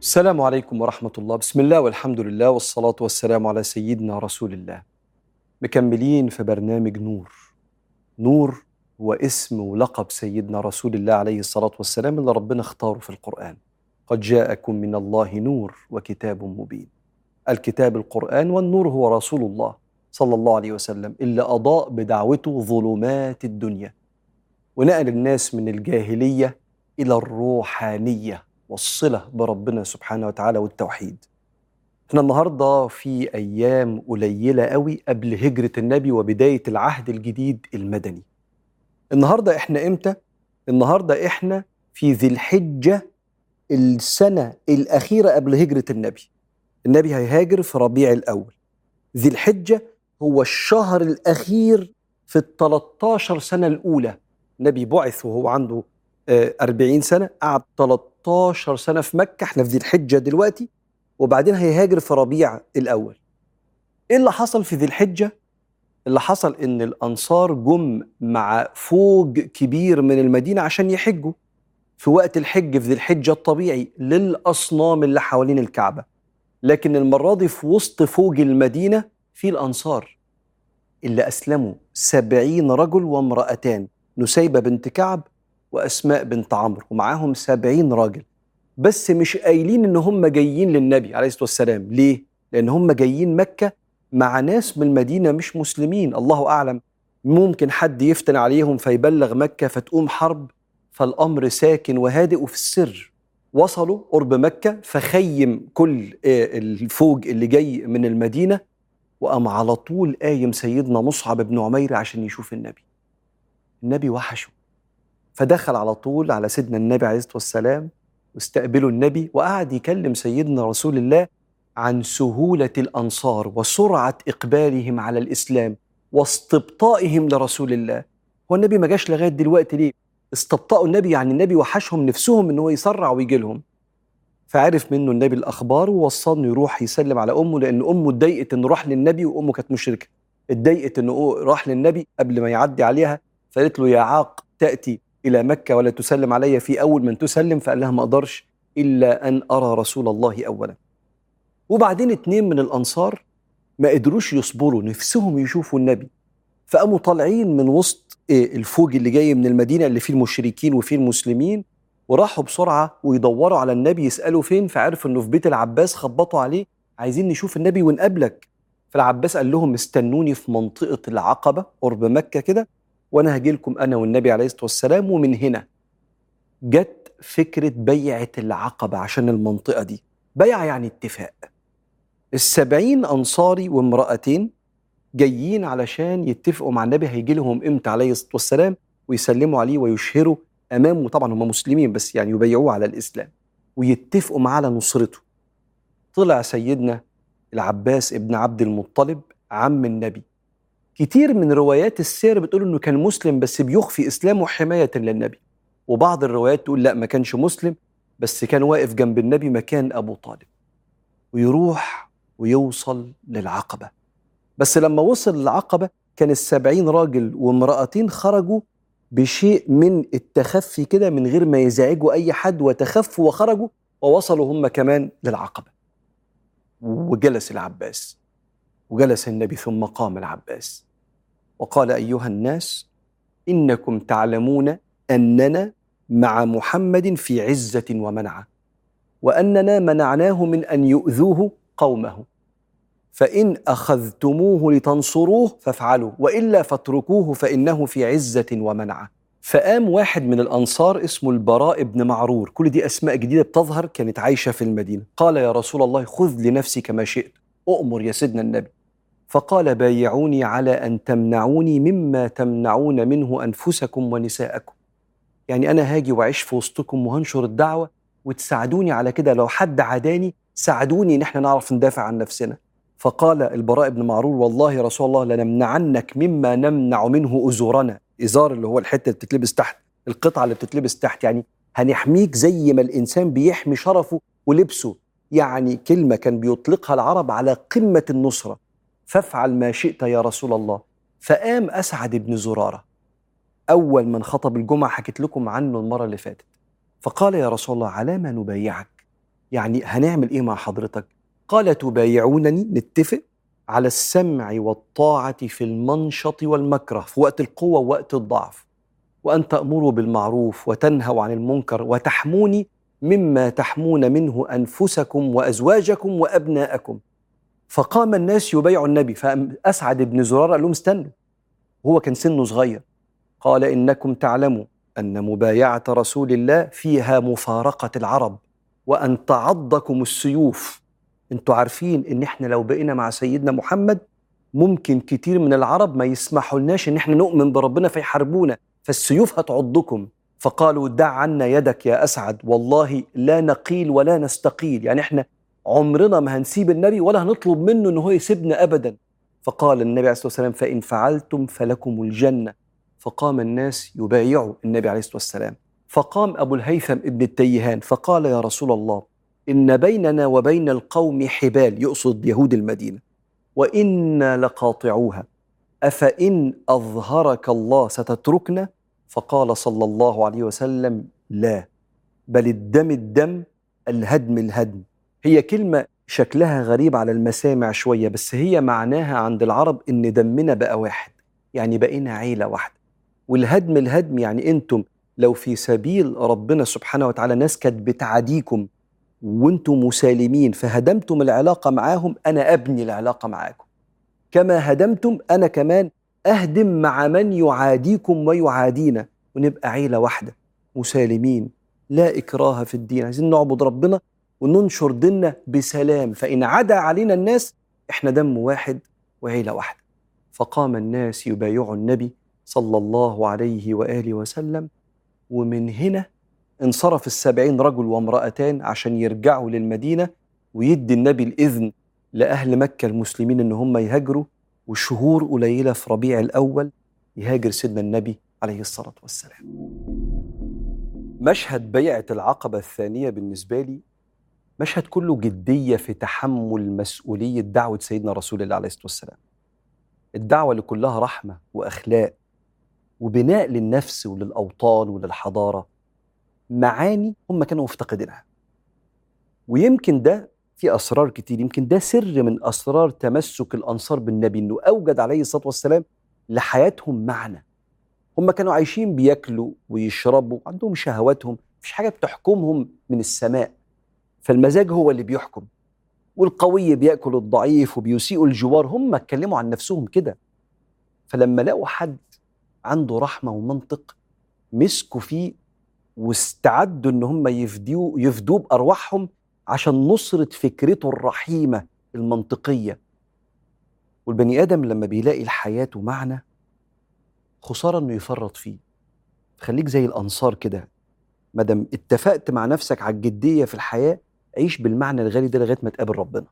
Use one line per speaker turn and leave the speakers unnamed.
السلام عليكم ورحمة الله. بسم الله والحمد لله والصلاة والسلام على سيدنا رسول الله. مكملين في برنامج نور. نور هو اسم ولقب سيدنا رسول الله عليه الصلاة والسلام اللي ربنا اختاره في القرآن. قد جاءكم من الله نور وكتاب مبين. الكتاب القرآن والنور هو رسول الله صلى الله عليه وسلم اللي أضاء بدعوته ظلمات الدنيا. ونقل الناس من الجاهلية إلى الروحانية. والصلة بربنا سبحانه وتعالى والتوحيد. إحنا النهاردة في أيام قليلة قوي قبل هجرة النبي وبداية العهد الجديد المدني. النهاردة إحنا إمتى؟ النهاردة إحنا في ذي الحجة السنة الأخيرة قبل هجرة النبي. النبي هيهاجر في ربيع الأول. ذي الحجة هو الشهر الأخير في ال 13 سنة الأولى. النبي بعث وهو عنده آه، 40 سنة قعد 13 سنة في مكة إحنا في ذي الحجة دلوقتي وبعدين هيهاجر في ربيع الأول. إيه اللي حصل في ذي الحجة؟ اللي حصل إن الأنصار جم مع فوج كبير من المدينة عشان يحجوا. في وقت الحج في ذي الحجة الطبيعي للأصنام اللي حوالين الكعبة. لكن المرة دي في وسط فوج المدينة في الأنصار اللي أسلموا سبعين رجل وامرأتان نسيبة بنت كعب وأسماء بنت عمرو ومعاهم سبعين راجل. بس مش قايلين إن هم جايين للنبي عليه الصلاة والسلام. ليه؟ لأن هم جايين مكة مع ناس من المدينة مش مسلمين الله أعلم. ممكن حد يفتن عليهم فيبلغ مكة فتقوم حرب فالأمر ساكن وهادئ وفي السر. وصلوا قرب مكة فخيم كل آه، الفوج اللي جاي من المدينة وقام على طول قايم سيدنا مصعب بن عمير عشان يشوف النبي. النبي وحشه. فدخل على طول على سيدنا النبي عليه الصلاة والسلام واستقبلوا النبي وقعد يكلم سيدنا رسول الله عن سهولة الأنصار وسرعة إقبالهم على الإسلام واستبطائهم لرسول الله. هو النبي ما جاش لغاية دلوقتي ليه؟ استبطأوا النبي يعني النبي وحشهم نفسهم إن هو يسرع ويجي لهم. فعرف منه النبي الأخبار ووصى انه يروح يسلم على أمه لأن أمه اتضايقت إنه راح للنبي وأمه كانت مشركة. اتضايقت إنه راح للنبي قبل ما يعدي عليها فقالت له يا عاق تأتي. إلى مكة ولا تسلم علي في أول من تسلم فقال لها ما أقدرش إلا أن أرى رسول الله اولا. وبعدين اتنين من الأنصار ما قدروش يصبروا نفسهم يشوفوا النبي. فقاموا طالعين من وسط إيه الفوج اللي جاي من المدينة اللي فيه المشركين وفيه المسلمين وراحوا بسرعة ويدوروا على النبي يسألوا فين فعرفوا إنه في بيت العباس خبطوا عليه عايزين نشوف النبي ونقابلك. فالعباس قال لهم استنوني في منطقة العقبة قرب مكة كده. وأنا هاجي لكم أنا والنبي عليه الصلاة والسلام ومن هنا جت فكرة بيعة العقبة عشان المنطقة دي. بيعة يعني اتفاق. السبعين أنصاري وامرأتين جايين علشان يتفقوا مع النبي هيجي لهم إمتى؟ عليه الصلاة والسلام ويسلموا عليه ويشهروا امامه طبعا هم مسلمين بس يعني يبيعوه على الإسلام ويتفقوا معاه على نصرته. طلع سيدنا العباس ابن عبد المطلب عم النبي كتير من روايات السير بتقول إنه كان مسلم بس بيخفي إسلامه حماية للنبي. وبعض الروايات تقول لا ما كانش مسلم بس كان واقف جنب النبي مكان أبو طالب. ويروح ويوصل للعقبة. بس لما وصل للعقبة كان السبعين راجل وامرأتين خرجوا بشيء من التخفي كده من غير ما يزعجوا أي حد وتخفوا وخرجوا ووصلوا هم كمان للعقبة. وجلس العباس. وجلس النبي ثم قام العباس. وقال أيها الناس إنكم تعلمون أننا مع محمد في عزة ومنعة وأننا منعناه من أن يؤذوه قومه. فإن أخذتموه لتنصروه فافعلوا وإلا فاتركوه فإنه في عزة ومنعة. فقام واحد من الأنصار اسمه البراء بن معرور. كل دي أسماء جديدة بتظهر كانت عايشة في المدينة. قال يا رسول الله خذ لنفسك ما شئت أؤمر يا سيدنا النبي. فقال بايعوني على أن تمنعوني مما تمنعون منه أنفسكم ونساءكم. يعني أنا هاجي وأعيش في وسطكم وهنشر الدعوة وتساعدوني على كده. لو حد عاداني ساعدوني إن إحنا نعرف ندافع عن نفسنا. فقال البراء بن معرور والله رسول الله لنمنعنك مما نمنع منه أزورنا. إزار اللي هو الحتة اللي بتتلبس تحت القطعة اللي بتتلبس تحت. يعني هنحميك زي ما الإنسان بيحمي شرفه ولبسه. يعني كلمة كان بيطلقها العرب على قمة النصرة. فافعل ما شئت يا رسول الله. فقام أسعد بن زرارة. أول من خطب الجمعة حكيت لكم عنه المرة اللي فاتت. فقال يا رسول الله على ما نبايعك؟ يعني هنعمل إيه مع حضرتك؟ قال تبايعونني؟ نتفق على السمع والطاعة في المنشط والمكره في وقت القوة ووقت الضعف. وأن تأمروا بالمعروف وتنهوا عن المنكر وتحموني مما تحمون منه أنفسكم وأزواجكم وأبناءكم. فقام الناس يبايعوا النبي. فاسعد بن زرارة قال لهم استنوا. هو كان سنه صغير. قال إنكم تعلموا أن مبايعة رسول الله فيها مفارقة العرب وأن تعضكم السيوف. أنتوا عارفين إن إحنا لو بقينا مع سيدنا محمد ممكن كتير من العرب ما يسمحوا لناش إن إحنا نؤمن بربنا فيحاربونا فالسيوف هتعضكم. فقالوا دع عنا يدك يا أسعد والله لا نقيل ولا نستقيل. يعني إحنا عمرنا ما هنسيب النبي ولا هنطلب منه إن هو يسيبنا ابدا. فقال النبي عليه الصلاة والسلام فإن فعلتم فلكم الجنة. فقام الناس يبايعوا النبي عليه الصلاة والسلام. فقام أبو الهيثم ابن التيهان فقال يا رسول الله إن بيننا وبين القوم حبال يقصد يهود المدينة وإنا لقاطعوها. أفإن أظهرك الله ستتركنا؟ فقال صلى الله عليه وسلم لا بل الدم الدم الهدم الهدم. هي كلمة شكلها غريب على المسامع شوية بس هي معناها عند العرب إن دمنا بقى واحد يعني بقينا عيلة واحدة. والهدم الهدم يعني أنتم لو في سبيل ربنا سبحانه وتعالى ناس كانت بتعاديكم وأنتم مسالمين فهدمتم العلاقة معاهم أنا أبني العلاقة معاكم. كما هدمتم أنا كمان أهدم مع من يعاديكم ويعادينا. ونبقى عيلة واحدة مسالمين لا إكراه في الدين. عايزين نعبد ربنا وننشر ديننا بسلام. فإن عدا علينا الناس إحنا دم واحد وعيلة واحدة. فقام الناس يبايعوا النبي صلى الله عليه وآله وسلم. ومن هنا انصرف السبعين رجل وامرأتان عشان يرجعوا للمدينة ويدي النبي الإذن لأهل مكة المسلمين إن هم يهاجروا. وشهور قليلة في ربيع الأول يهاجر سيدنا النبي عليه الصلاة والسلام. مشهد بيعة العقبة الثانية بالنسبة لي مشهد كله جدية في تحمل مسؤولية دعوة سيدنا رسول الله عليه الصلاة والسلام. الدعوة اللي كلها رحمة وأخلاق وبناء للنفس وللأوطان وللحضارة. معاني هم كانوا مفتقدينها. ويمكن ده في أسرار كتير يمكن ده سر من أسرار تمسك الأنصار بالنبي إنه أوجد عليه الصلاة والسلام لحياتهم معنى هم كانوا عايشين بياكلوا ويشربوا عندهم شهواتهم مفيش حاجة بتحكمهم من السماء. فالمزاج هو اللي بيحكم والقوي بيأكل الضعيف وبيسيئوا الجوار هم اتكلموا عن نفسهم كده. فلما لقوا حد عنده رحمة ومنطق مسكوا فيه واستعدوا إن هم يفدوه يفدوه بأرواحهم عشان نصرة فكرته الرحيمة المنطقية. والبني آدم لما بيلاقي الحياة معنى خسارة إنه يفرط فيه. خليك زي الأنصار كده ما دام اتفقت مع نفسك على الجدية في الحياة عيش بالمعنى الغالي ده لغاية ما تقابل ربنا.